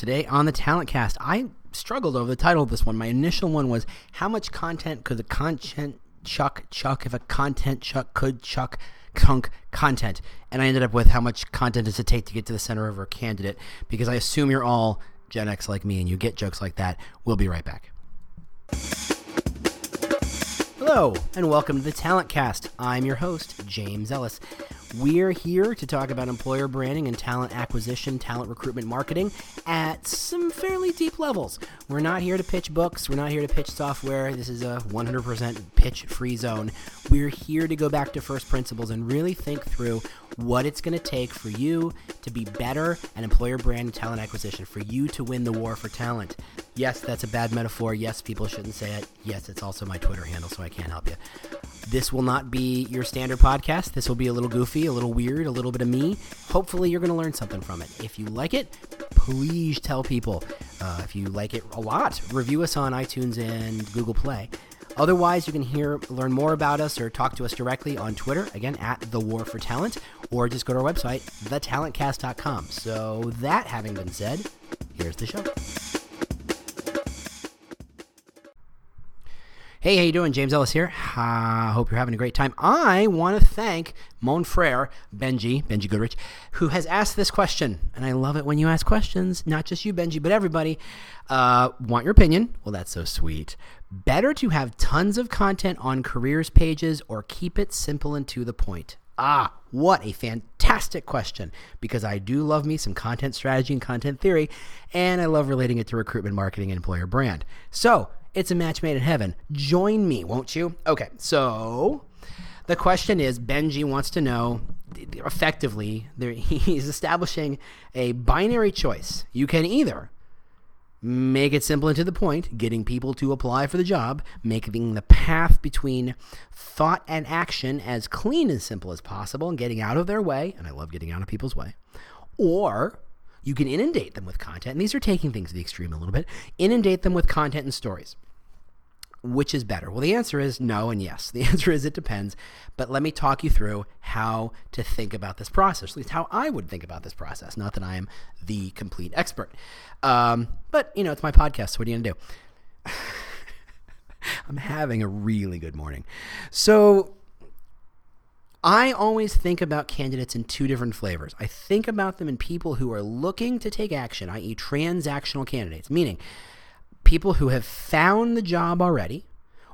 Today on the Talent Cast, I struggled over the title of this one. My initial one was How much content could the content chuck chuck if a content chuck could chuck chunk content? And I ended up with How much content does it take to get to the center of our candidate? Because I assume you're all Gen X like me and you get jokes like that. We'll be right back. Hello, and welcome to the Talent Cast. I'm your host, James Ellis. We're here to talk about employer branding and talent acquisition, talent recruitment marketing at some fairly deep levels. We're not here to pitch books, we're not here to pitch software. This is a 100% pitch free zone. We're here to go back to first principles and really think through what it's going to take for you to be better at employer brand and talent acquisition, for you to win the war for talent. Yes, that's a bad metaphor. Yes, people shouldn't say it. Yes, it's also my Twitter handle, so I can't help you. This will not be your standard podcast. This will be a little goofy, a little weird, a little bit of me. Hopefully, you're going to learn something from it. If you like it, please tell people. Uh, if you like it a lot, review us on iTunes and Google Play. Otherwise, you can hear learn more about us or talk to us directly on Twitter, again at the War for Talent, or just go to our website, thetalentcast.com. So that having been said, here's the show. Hey, how you doing? James Ellis here. I uh, hope you're having a great time. I want to thank Mon Frere, Benji, Benji Goodrich, who has asked this question. And I love it when you ask questions, not just you, Benji, but everybody. Uh, want your opinion? Well, that's so sweet. Better to have tons of content on careers pages or keep it simple and to the point? Ah, what a fantastic question because I do love me some content strategy and content theory, and I love relating it to recruitment marketing and employer brand. So, it's a match made in heaven. Join me, won't you? Okay, so the question is Benji wants to know effectively, he's establishing a binary choice. You can either make it simple and to the point, getting people to apply for the job, making the path between thought and action as clean and simple as possible, and getting out of their way. And I love getting out of people's way. Or you can inundate them with content. And these are taking things to the extreme a little bit. Inundate them with content and stories. Which is better? Well, the answer is no and yes. The answer is it depends. But let me talk you through how to think about this process, at least how I would think about this process. Not that I am the complete expert. Um, but, you know, it's my podcast. So what are you going to do? I'm having a really good morning. So I always think about candidates in two different flavors. I think about them in people who are looking to take action, i.e., transactional candidates, meaning people who have found the job already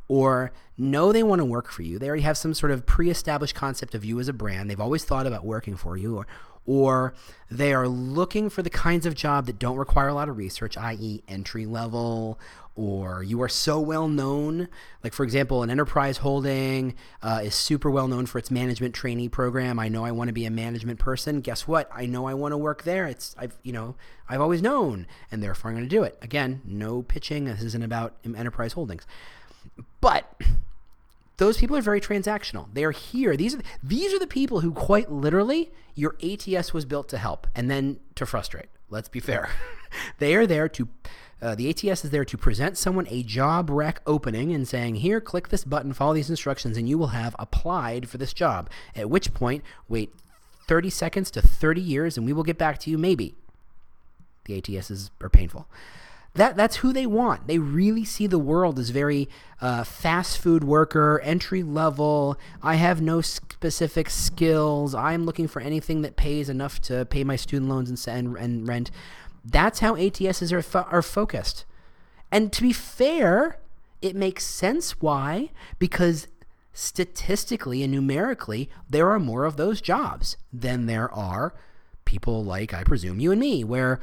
or know they want to work for you. They already have some sort of pre established concept of you as a brand. They've always thought about working for you, or, or they are looking for the kinds of job that don't require a lot of research, i.e., entry level or you are so well known. Like, for example, an Enterprise Holding uh, is super well known for its management trainee program. I know I want to be a management person. Guess what? I know I want to work there. It's, I've, you know, I've always known, and therefore I'm going to do it. Again, no pitching. This isn't about Enterprise Holdings. But those people are very transactional. They are here. These are these are the people who quite literally your ATS was built to help and then to frustrate. Let's be fair. they are there to uh, the ATS is there to present someone a job rec opening and saying, Here, click this button, follow these instructions, and you will have applied for this job. At which point, wait 30 seconds to 30 years, and we will get back to you maybe. The ATSs are painful. That, that's who they want. They really see the world as very uh, fast food worker, entry level. I have no specific skills. I'm looking for anything that pays enough to pay my student loans and, and rent. That's how ATSs are, fo- are focused. And to be fair, it makes sense why, because statistically and numerically, there are more of those jobs than there are people like, I presume, you and me, where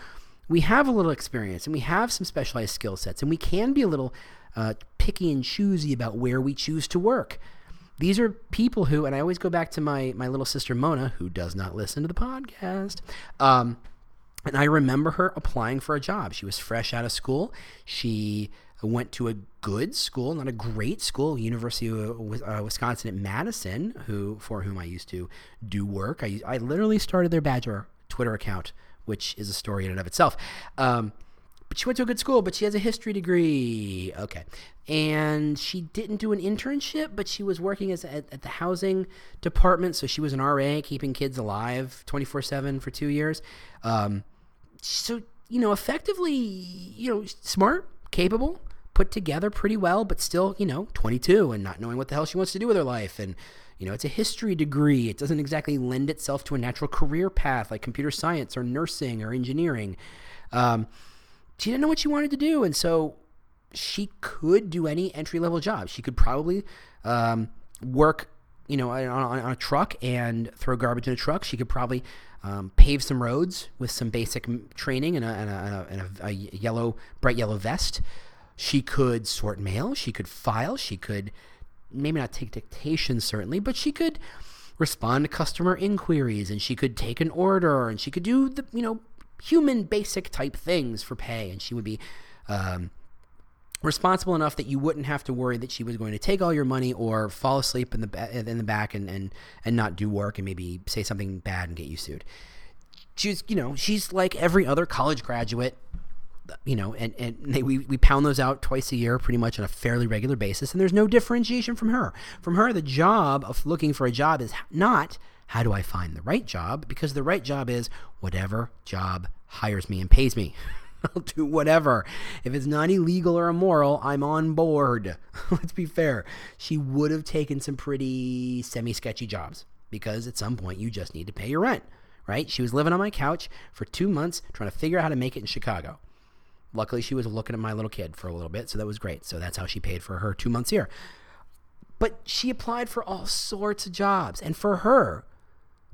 we have a little experience and we have some specialized skill sets and we can be a little uh, picky and choosy about where we choose to work. These are people who, and I always go back to my, my little sister Mona, who does not listen to the podcast. Um, and I remember her applying for a job. She was fresh out of school. She went to a good school, not a great school, University of uh, Wisconsin at Madison, who for whom I used to do work. I, I literally started their Badger Twitter account, which is a story in and of itself. Um, but she went to a good school, but she has a history degree. Okay. And she didn't do an internship, but she was working as at, at the housing department. So she was an RA, keeping kids alive 24 7 for two years. Um, so you know, effectively, you know, smart, capable, put together pretty well, but still, you know, 22 and not knowing what the hell she wants to do with her life. And, you know, it's a history degree. It doesn't exactly lend itself to a natural career path like computer science or nursing or engineering. Um, she didn't know what she wanted to do. And so she could do any entry level job. She could probably um, work, you know, on, on, on, a truck and throw garbage in a truck. She could probably um, pave some roads with some basic training and a, and a, and a, a yellow, bright yellow vest. She could sort mail. She could file. She could maybe not take dictation, certainly, but she could respond to customer inquiries and she could take an order and she could do the, you know, human basic type things for pay. And she would be um, responsible enough that you wouldn't have to worry that she was going to take all your money or fall asleep in the in the back and, and, and not do work and maybe say something bad and get you sued. She's, you know, she's like every other college graduate you know, and, and they, we, we pound those out twice a year pretty much on a fairly regular basis. And there's no differentiation from her. From her, the job of looking for a job is not how do I find the right job? Because the right job is whatever job hires me and pays me. I'll do whatever. If it's not illegal or immoral, I'm on board. Let's be fair. She would have taken some pretty semi sketchy jobs because at some point you just need to pay your rent, right? She was living on my couch for two months trying to figure out how to make it in Chicago. Luckily, she was looking at my little kid for a little bit, so that was great. So that's how she paid for her two months here. But she applied for all sorts of jobs. And for her,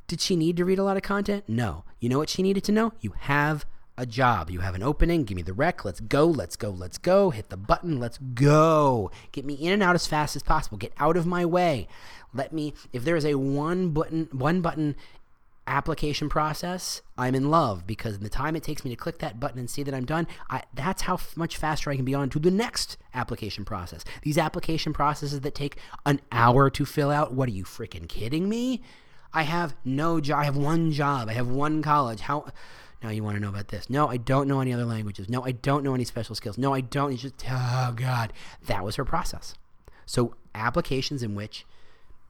did she need to read a lot of content? No. You know what she needed to know? You have a job. You have an opening. Give me the rec. Let's go. Let's go. Let's go. Hit the button. Let's go. Get me in and out as fast as possible. Get out of my way. Let me, if there is a one button, one button application process, I'm in love because the time it takes me to click that button and see that I'm done, I, that's how f- much faster I can be on to the next application process. These application processes that take an hour to fill out, what are you freaking kidding me? I have no job. I have one job. I have one college. How? Now you want to know about this? No, I don't know any other languages. No, I don't know any special skills. No, I don't. It's just oh god, that was her process. So applications in which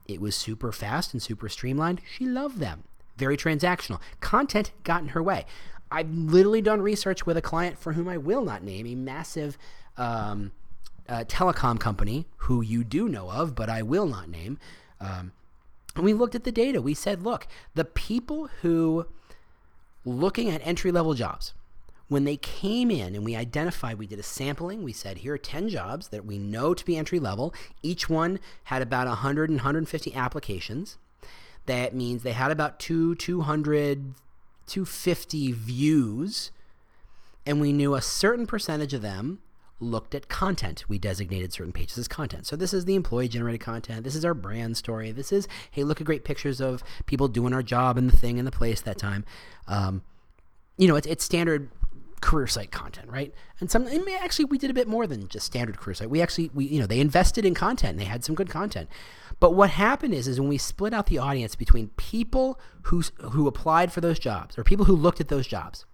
it was super fast and super streamlined, she loved them very transactional. Content got in her way. I've literally done research with a client for whom I will not name, a massive um, uh, telecom company who you do know of, but I will not name. Um, and we looked at the data. We said, look, the people who looking at entry level jobs, when they came in and we identified, we did a sampling. We said, here are 10 jobs that we know to be entry level. Each one had about 100 and 150 applications. That means they had about two, 200, 250 views, and we knew a certain percentage of them looked at content. We designated certain pages as content. So this is the employee generated content. This is our brand story. This is, hey, look at great pictures of people doing our job and the thing and the place that time. Um, you know, it's, it's standard career site content, right? And some and actually we did a bit more than just standard career site. We actually we you know they invested in content and they had some good content. But what happened is is when we split out the audience between people who who applied for those jobs or people who looked at those jobs,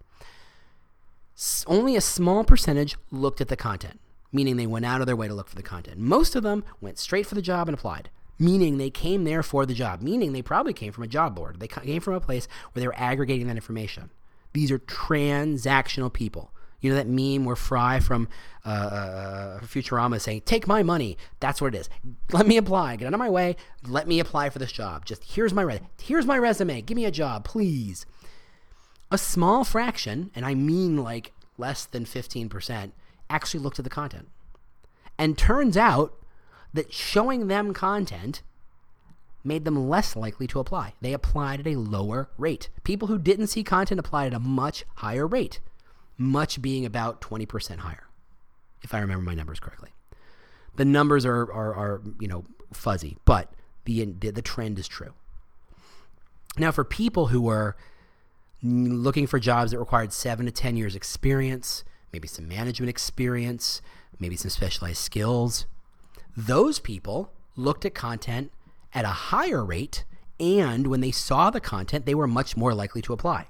only a small percentage looked at the content, meaning they went out of their way to look for the content. Most of them went straight for the job and applied meaning they came there for the job, meaning they probably came from a job board. They came from a place where they were aggregating that information. These are transactional people. You know that meme where Fry from uh, uh, Futurama is saying, "Take my money." That's what it is. Let me apply. Get out of my way. Let me apply for this job. Just here's my re- here's my resume. Give me a job, please. A small fraction, and I mean like less than fifteen percent, actually looked at the content, and turns out that showing them content made them less likely to apply. They applied at a lower rate. People who didn't see content applied at a much higher rate, much being about 20% higher, if I remember my numbers correctly. The numbers are, are, are you know, fuzzy, but the, the, the trend is true. Now, for people who were looking for jobs that required seven to 10 years experience, maybe some management experience, maybe some specialized skills, those people looked at content at a higher rate, and when they saw the content, they were much more likely to apply.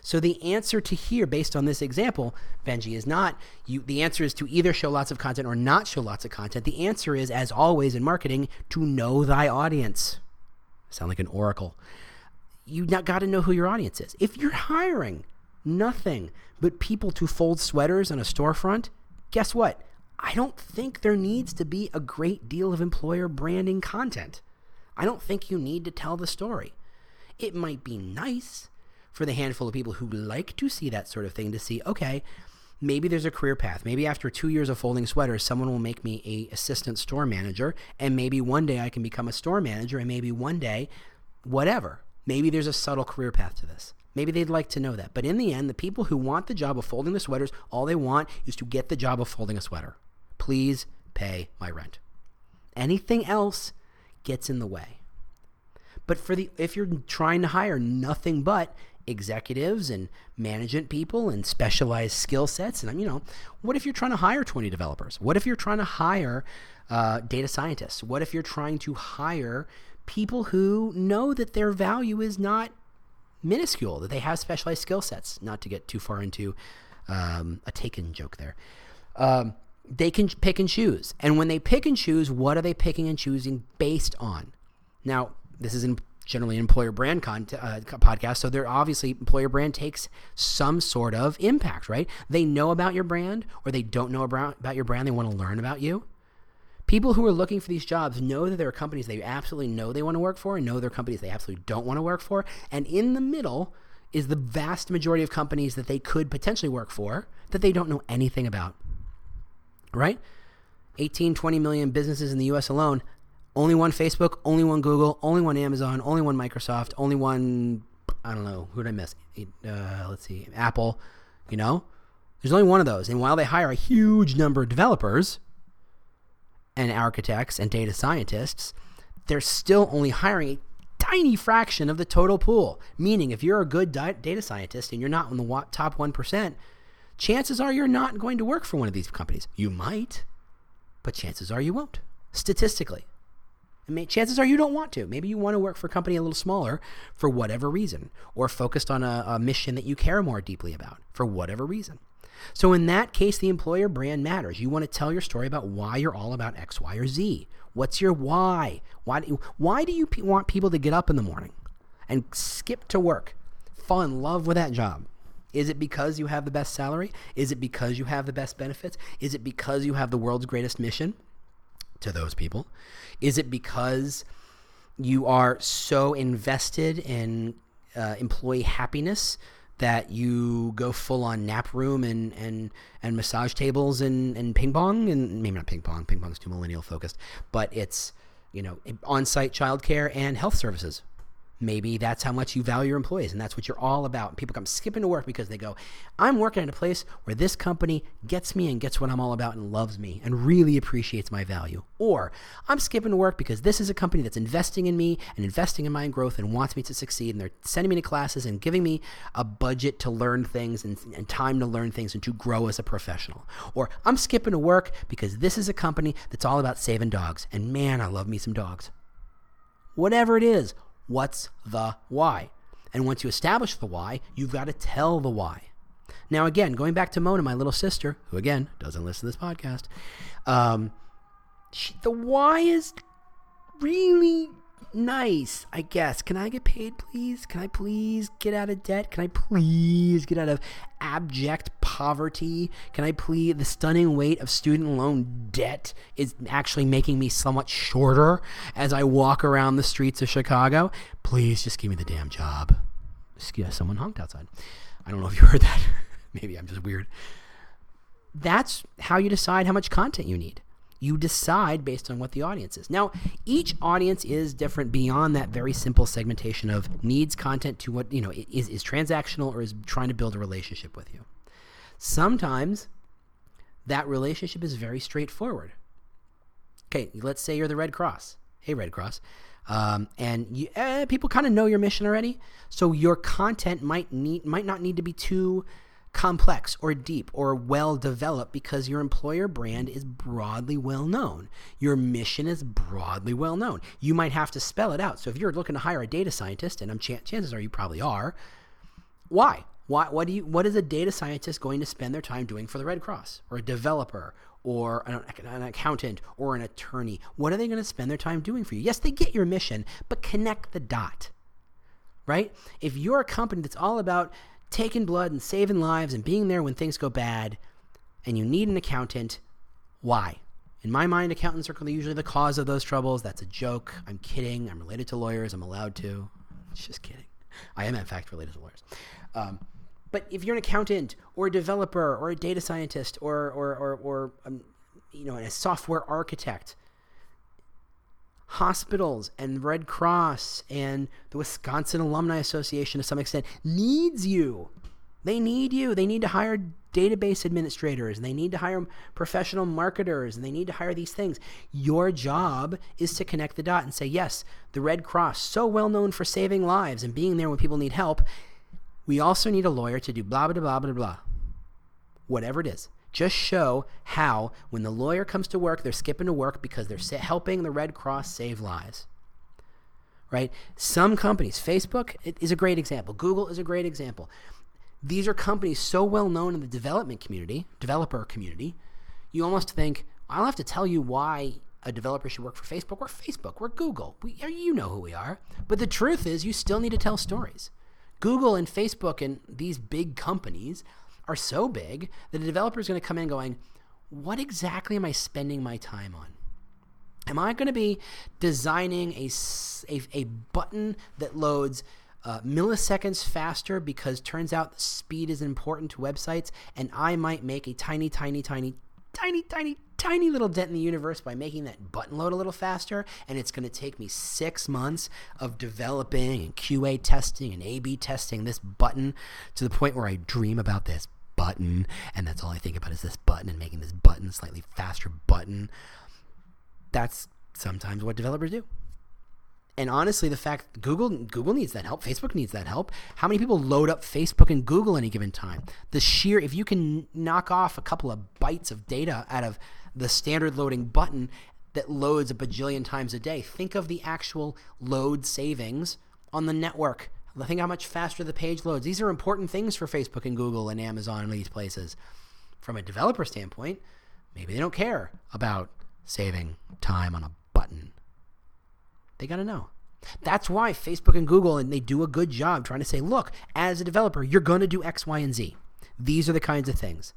So the answer to here, based on this example, Benji, is not you. The answer is to either show lots of content or not show lots of content. The answer is, as always in marketing, to know thy audience. sound like an oracle. You got to know who your audience is. If you're hiring, nothing but people to fold sweaters on a storefront, guess what? I don't think there needs to be a great deal of employer branding content. I don't think you need to tell the story. It might be nice for the handful of people who like to see that sort of thing to see, okay, maybe there's a career path. Maybe after two years of folding sweaters, someone will make me a assistant store manager, and maybe one day I can become a store manager, and maybe one day, whatever. Maybe there's a subtle career path to this. Maybe they'd like to know that. But in the end, the people who want the job of folding the sweaters, all they want is to get the job of folding a sweater. Please pay my rent. Anything else gets in the way. But for the if you're trying to hire nothing but executives and management people and specialized skill sets, and you know, what if you're trying to hire 20 developers? What if you're trying to hire uh, data scientists? What if you're trying to hire people who know that their value is not minuscule, that they have specialized skill sets? Not to get too far into um, a Taken joke there. Um, they can pick and choose. And when they pick and choose, what are they picking and choosing based on? Now, this is in generally an employer brand con- uh, podcast, so they're obviously employer brand takes some sort of impact, right? They know about your brand or they don't know about, about your brand, they want to learn about you. People who are looking for these jobs know that there are companies they absolutely know they want to work for and know there are companies they absolutely don't want to work for. And in the middle is the vast majority of companies that they could potentially work for that they don't know anything about right? 18, 20 million businesses in the US alone. Only one Facebook, only one Google, only one Amazon, only one Microsoft, only one, I don't know, who did I miss? Uh, let's see, Apple, you know? There's only one of those. And while they hire a huge number of developers and architects and data scientists, they're still only hiring a tiny fraction of the total pool. Meaning, if you're a good data scientist and you're not in the top 1%, chances are you're not going to work for one of these companies. You might, but chances are you won't, statistically. I mean, chances are you don't want to. Maybe you want to work for a company a little smaller for whatever reason, or focused on a, a mission that you care more deeply about for whatever reason. So, in that case, the employer brand matters. You want to tell your story about why you're all about X, Y, or Z. What's your why? Why do you, why do you want people to get up in the morning and skip to work, fall in love with that job? Is it because you have the best salary? Is it because you have the best benefits? Is it because you have the world's greatest mission to those people? Is it because you are so invested in uh, employee happiness that you go full on nap room and, and, and massage tables and, and ping pong and maybe not ping pong, ping pong's too millennial focused, but it's, you know, on site childcare and health services Maybe that's how much you value your employees and that's what you're all about. People come skipping to work because they go, I'm working at a place where this company gets me and gets what I'm all about and loves me and really appreciates my value. Or I'm skipping to work because this is a company that's investing in me and investing in my growth and wants me to succeed. And they're sending me to classes and giving me a budget to learn things and, and time to learn things and to grow as a professional. Or I'm skipping to work because this is a company that's all about saving dogs. And man, I love me some dogs. Whatever it is, What's the why? And once you establish the why, you've got to tell the why. Now, again, going back to Mona, my little sister, who again doesn't listen to this podcast, um, she, the why is really nice, I guess. Can I get paid, please? Can I please get out of debt? Can I please get out of abject poverty? Can I please? The stunning weight of student loan debt is actually making me somewhat shorter as I walk around the streets of Chicago. Please just give me the damn job. Yeah, someone honked outside. I don't know if you heard that. Maybe I'm just weird. That's how you decide how much content you need. You decide based on what the audience is. Now, each audience is different beyond that very simple segmentation of needs content to what, you know, is, is transactional or is trying to build a relationship with you. Sometimes that relationship is very straightforward. Okay, let's say you're the Red Cross. Hey, Red Cross. Um, and you, eh, people kind of know your mission already, so your content might need might not need to be too complex or deep or well developed because your employer brand is broadly well known. Your mission is broadly well known. You might have to spell it out. So if you're looking to hire a data scientist, and I'm ch- chances are you probably are, why? Why, what, do you, what is a data scientist going to spend their time doing for the Red Cross or a developer or an, an, accountant or an attorney? What are they going to spend their time doing for you? Yes, they get your mission, but connect the dot, right? If you're a company that's all about taking blood and saving lives and being there when things go bad, and you need an accountant, why? In my mind, accountants are usually the cause of those troubles. That's a joke. I'm kidding. I'm related to lawyers. I'm allowed to. Just kidding. I am, in fact, related to lawyers. Um, but if you're an accountant or a developer or a data scientist or, or, or, or um, you know, a software architect, hospitals and Red Cross and the Wisconsin Alumni Association to some extent needs you. They need you. They need to hire database administrators and they need to hire professional marketers and they need to hire these things. Your job is to connect the dot and say, yes, the Red Cross, so well known for saving lives and being there when people need help. We also need a lawyer to do blah, blah, blah, blah, blah. Whatever it is. Just show how, when the lawyer comes to work, they're skipping to work because they're helping the Red Cross save lives. Right? Some companies, Facebook is a great example, Google is a great example. These are companies so well known in the development community, developer community, you almost think, I'll have to tell you why a developer should work for Facebook. We're Facebook, we're Google. We, you know who we are. But the truth is, you still need to tell stories. Google and Facebook and these big companies are so big that a developer is going to come in going, what exactly am I spending my time on? Am I going to be designing a, a, a button that loads uh, milliseconds faster because turns out speed is important to websites and I might make a tiny, tiny, tiny, tiny, tiny, tiny little dent in the universe by making that button load a little faster. And it's going to take me six months of developing and QA testing and A B testing this button to the point where I dream about this button, and that's all I think about is this button and making this button slightly faster button. That's sometimes what developers do. And honestly, the fact Google Google needs that help, Facebook needs that help. How many people load up Facebook and Google any given time? The sheer if you can knock off a couple of bytes of data out of the standard loading button that loads a bajillion times a day, think of the actual load savings on the network Think how much faster the page loads. These are important things for Facebook and Google and Amazon and these places. From a developer standpoint, maybe they don't care about saving time on a button. They got to know. That's why Facebook and Google and they do a good job trying to say, look, as a developer, you're going to do X, Y, and Z. These are the kinds of things.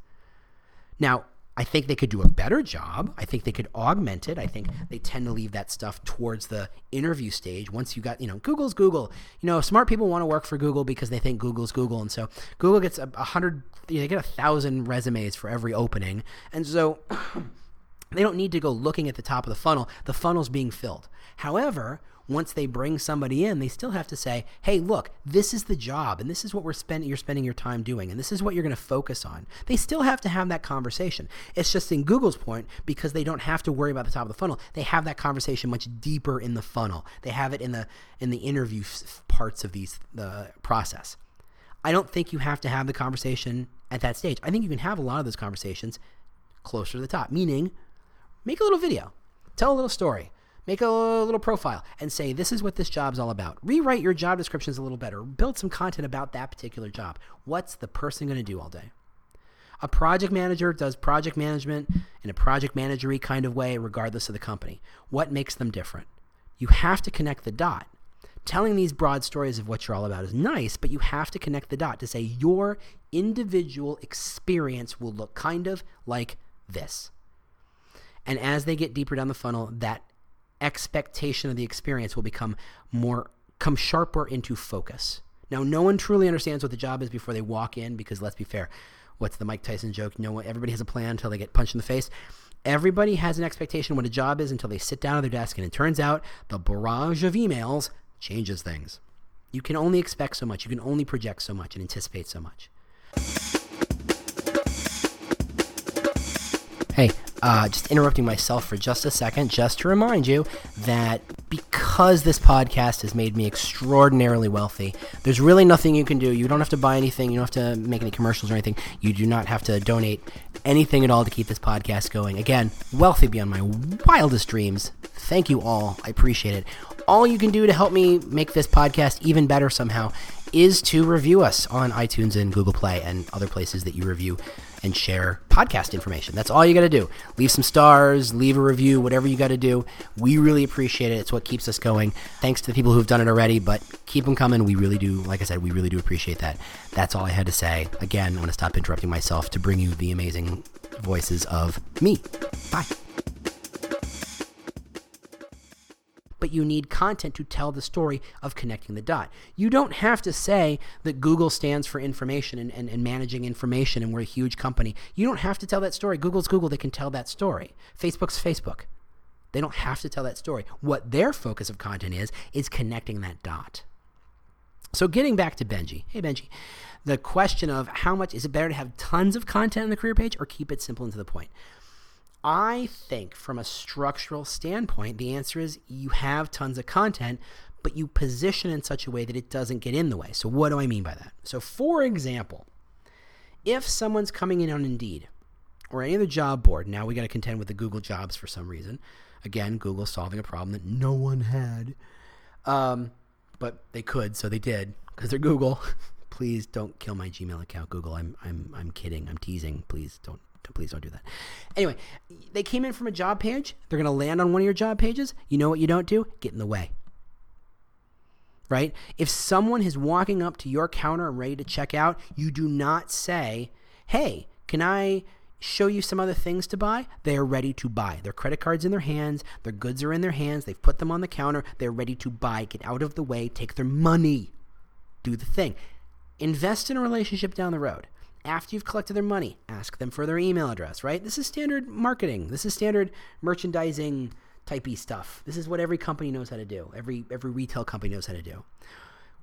Now, I think they could do a better job. I think they could augment it. I think they tend to leave that stuff towards the interview stage. Once you got, you know, Google's Google. You know, smart people want to work for Google because they think Google's Google, and so Google gets a, a hundred, they get a thousand resumes for every opening, and so they don't need to go looking at the top of the funnel. The funnel's being filled. However, once they bring somebody in, they still have to say, "Hey, look, this is the job, and this is what we're spending. You're spending your time doing, and this is what you're going to focus on." They still have to have that conversation. It's just in Google's point because they don't have to worry about the top of the funnel. They have that conversation much deeper in the funnel. They have it in the in the interview parts of these the process. I don't think you have to have the conversation at that stage. I think you can have a lot of those conversations closer to the top, meaning make a little video, tell a little story Make a little profile and say, this is what this job's all about. Rewrite your job descriptions a little better. Build some content about that particular job. What's the person going to do all day? A project manager does project management in a project managery kind of way, regardless of the company. What makes them different? You have to connect the dot. Telling these broad stories of what you're all about is nice, but you have to connect the dot to say your individual experience will look kind of like this. And as they get deeper down the funnel, that expectation of the experience will become more come sharper into focus. Now, no one truly understands what the job is before they walk in because let's be fair, what's the Mike Tyson joke? No one, everybody has a plan until they get punched in the face. Everybody has an expectation what a job is until they sit down at their desk, and it turns out the barrage of emails changes things. You can only expect so much. You can only project so much and anticipate so much. Hey, uh, just interrupting myself for just a second, just to remind you that because this podcast has made me extraordinarily wealthy, there's really nothing you can do. You don't have to buy anything, you don't have to make any commercials or anything. You do not have to donate anything at all to keep this podcast going. Again, wealthy beyond my wildest dreams. Thank you all. I appreciate it. all you can do to help me make this podcast even better somehow is to review us on iTunes and Google Play and other places that you review and share podcast information. That's all you got to do. Leave some stars, leave a review, whatever you got to do. We really appreciate it. It's what keeps us going. Thanks to the people who've done it already, but keep them coming. We really do, like I said, we really do appreciate that. That's all I had to say. Again, I want to stop interrupting myself to bring you the amazing voices of me. Bye. But you need content to tell the story of connecting the dot. You don't have to say that Google stands for information and, and, and, managing information and we're a huge company. You don't have to tell that story. Google's Google, they can tell that story. Facebook's Facebook. They don't have to tell that story. What their focus of content is, is connecting that dot. So getting back to Benji. Hey, Benji. The question of how much is it better to have tons of content on the career page or keep it simple and to the point? I think from a structural standpoint, the answer is you have tons of content, but you position in such a way that it doesn't get in the way. So, what do I mean by that? So, for example, if someone's coming in on Indeed or any other job board, now we got to contend with the Google jobs for some reason. Again, Google solving a problem that no one had. Um, but they could, so they did because they're Google. Please don't kill my Gmail account, Google. I'm I'm I'm kidding. I'm teasing. Please don't please don't do that. Anyway, they came in from a job page. They're going to land on one of your job pages. You know what you don't do? Get in the way. Right? If someone is walking up to your counter and ready to check out, you do not say, hey, can I show you some other things to buy? They are ready to buy. Their credit cards in their hands, their goods are in their hands, they've put them on the counter, they're ready to buy. Get out of the way, take their money, do the thing. Invest in a relationship down the road after you've collected their money, ask them for their email address, right? This is standard marketing. This is standard merchandising typey stuff. This is what every company knows how to do. Every every retail company knows how to do.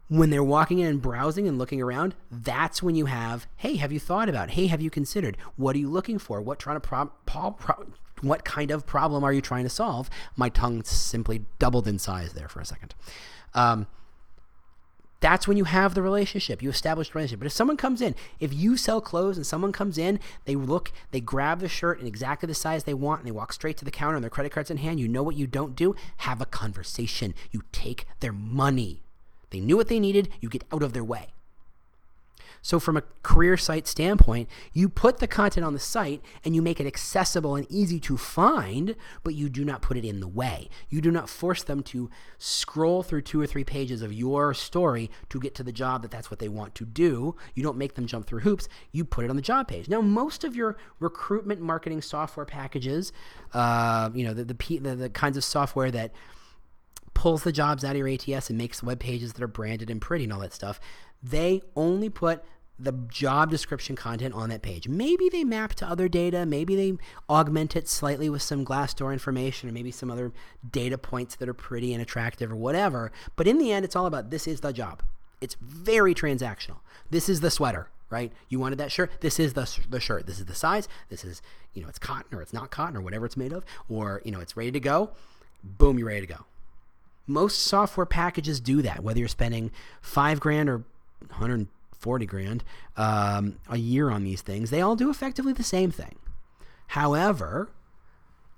When they're walking in and browsing and looking around, that's when you have, hey, have you thought about? Hey, have you considered? What are you looking for? What trying to pro-, pro-, pro what kind of problem are you trying to solve? My tongue simply doubled in size there for a second. Um, that's when you have the relationship. You establish the relationship. But if someone comes in, if you sell clothes and someone comes in, they look, they grab the shirt in exactly the size they want, and they walk straight to the counter and their credit card's in hand, you know what you don't do? Have a conversation. You take their money. They knew what they needed, you get out of their way. So, from a career site standpoint, you put the content on the site and you make it accessible and easy to find, but you do not put it in the way. You do not force them to scroll through two or three pages of your story to get to the job that that's what they want to do. You don't make them jump through hoops. You put it on the job page. Now, most of your recruitment marketing software packages, uh, you know, the, the, the, the kinds of software that pulls the jobs out of your ATS and makes web pages that are branded and pretty and all that stuff, they only put the job description content on that page. Maybe they map to other data, maybe they augment it slightly with some Glassdoor information or maybe some other data points that are pretty and attractive or whatever. But in the end, it's all about this is the job. It's very transactional. This is the sweater, right? You wanted that shirt. This is the, the shirt. This is the size. This is, you know, it's cotton or it's not cotton or whatever it's made of, or, you know, it's ready to go. Boom, you're ready to go. Most software packages do that, whether you're spending five grand or 100 40 grand um, a year on these things, they all do effectively the same thing. However,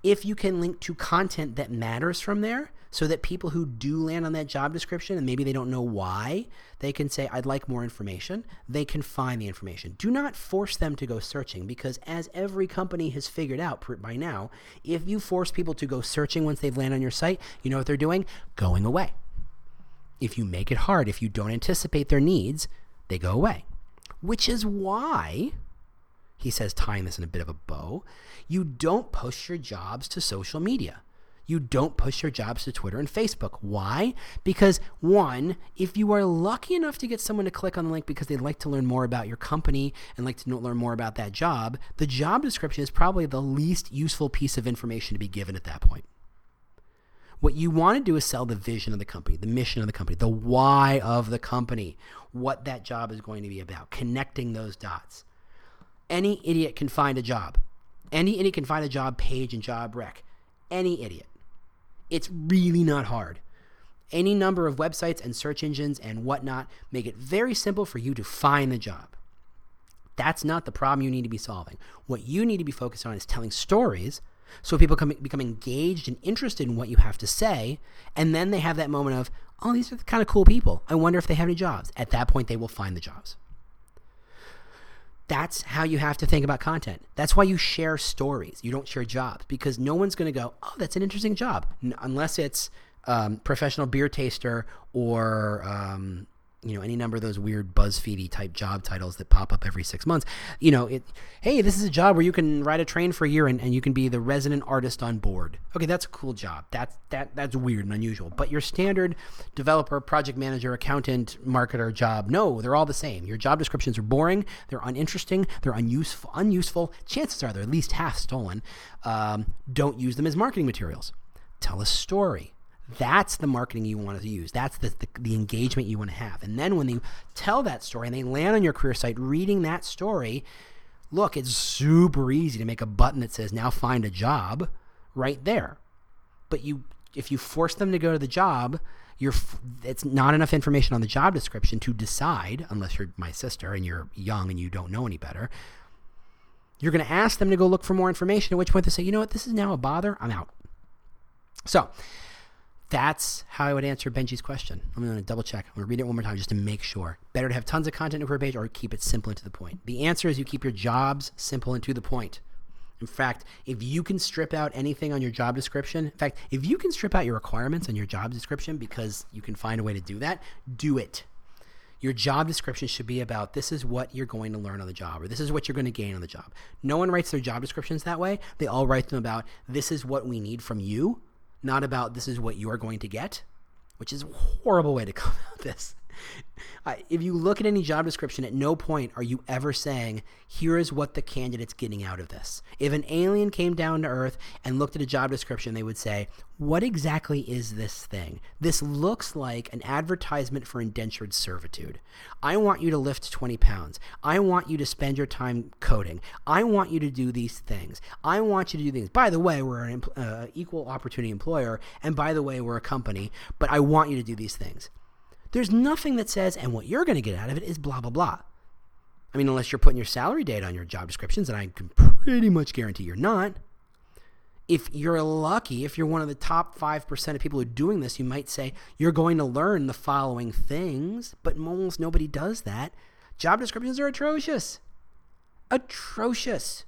if you can link to content that matters from there, so that people who do land on that job description and maybe they don't know why, they can say, I'd like more information. They can find the information. Do not force them to go searching because, as every company has figured out by now, if you force people to go searching once they've landed on your site, you know what they're doing? Going away. If you make it hard, if you don't anticipate their needs, they go away. Which is why, he says, tying this in a bit of a bow, you don't push your jobs to social media. You don't push your jobs to Twitter and Facebook. Why? Because, one, if you are lucky enough to get someone to click on the link because they'd like to learn more about your company and like to learn more about that job, the job description is probably the least useful piece of information to be given at that point. What you want to do is sell the vision of the company, the mission of the company, the why of the company, what that job is going to be about, connecting those dots. Any idiot can find a job. Any idiot can find a job page and job rec. Any idiot. It's really not hard. Any number of websites and search engines and whatnot make it very simple for you to find the job. That's not the problem you need to be solving. What you need to be focused on is telling stories So people come, become engaged and interested in what you have to say, and then they have that moment of, oh, these are the kind of cool people. I wonder if they have any jobs. At that point, they will find the jobs. That's how you have to think about content. That's why you share stories. You don't share jobs because no one's going to go, oh, that's an interesting job, unless it's um, professional beer taster or um, you know any number of those weird BuzzFeedy type job titles that pop up every six months. You know, it. Hey, this is a job where you can ride a train for a year and, and you can be the resident artist on board. Okay, that's a cool job. That's that that's weird and unusual. But your standard developer, project manager, accountant, marketer job, no, they're all the same. Your job descriptions are boring. They're uninteresting. They're unuseful. Unuseful. Chances are they're at least half stolen. Um, don't use them as marketing materials. Tell a story that's the marketing you want to use. That's the, the, the, engagement you want to have. And then when they tell that story and they land on your career site reading that story, look, it's super easy to make a button that says now find a job right there. But you if you force them to go to the job, you're it's not enough information on the job description to decide unless you're my sister and you're young and you don't know any better. You're going to ask them to go look for more information at which point they say, "You know what? This is now a bother. I'm out." So, that's how I would answer Benji's question. I'm going to double check. I'm going to read it one more time just to make sure. Better to have tons of content career page or keep it simple and to the point. The answer is you keep your jobs simple and to the point. In fact, if you can strip out anything on your job description, in fact, if you can strip out your requirements on your job description because you can find a way to do that, do it. Your job description should be about this is what you're going to learn on the job or this is what you're going to gain on the job. No one writes their job descriptions that way. They all write them about this is what we need from you not about this is what you are going to get, which is a horrible way to come at this. If you look at any job description, at no point are you ever saying, here is what the candidate's getting out of this. If an alien came down to Earth and looked at a job description, they would say, what exactly is this thing? This looks like an advertisement for indentured servitude. I want you to lift 20 pounds. I want you to spend your time coding. I want you to do these things. I want you to do things. By the way, we're an uh, equal opportunity employer. And by the way, we're a company, but I want you to do these things. There's nothing that says, and what you're going to get out of it is blah, blah, blah. I mean, unless you're putting your salary date on your job descriptions, and I can pretty much guarantee you're not. If you're lucky, if you're one of the top 5% of people who are doing this, you might say you're going to learn the following things, but almost nobody does that. Job descriptions are atrocious. Atrocious.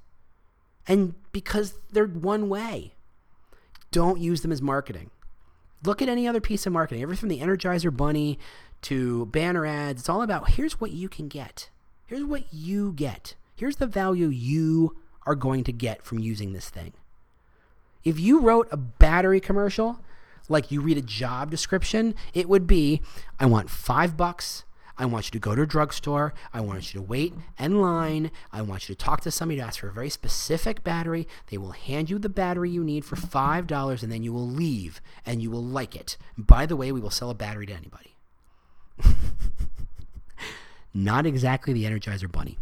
And because they're one way, don't use them as marketing. Look at any other piece of marketing, everything from the Energizer Bunny to banner ads. It's all about here's what you can get. Here's what you get. Here's the value you are going to get from using this thing. If you wrote a battery commercial, like you read a job description, it would be I want five bucks I want you to go to a drugstore. I want you to wait in line. I want you to talk to somebody to ask for a very specific battery. They will hand you the battery you need for $5 and then you will leave and you will like it. By the way, we will sell a battery to anybody. Not exactly the Energizer Bunny.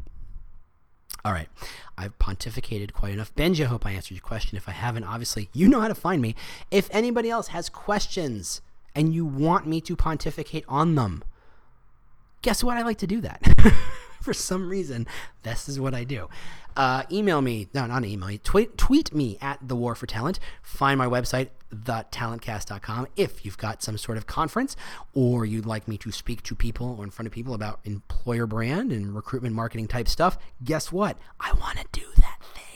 All right. I've pontificated quite enough. Benji, I hope I answered your question. If I haven't, obviously, you know how to find me. If anybody else has questions and you want me to pontificate on them, guess what? I like to do that. For some reason, this is what I do. Uh, email me, no, not email me, tweet, tweet me at The War for Talent. Find my website, thetalentcast.com. If you've got some sort of conference or you'd like me to speak to people or in front of people about employer brand and recruitment marketing type stuff, guess what? I want to do that thing.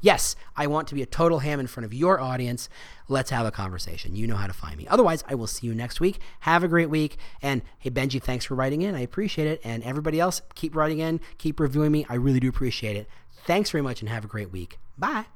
Yes, I want to be a total ham in front of your audience. Let's have a conversation. You know how to find me. Otherwise, I will see you next week. Have a great week. And hey, Benji, thanks for writing in. I appreciate it. And everybody else, keep writing in, keep reviewing me. I really do appreciate it. Thanks very much and have a great week. Bye.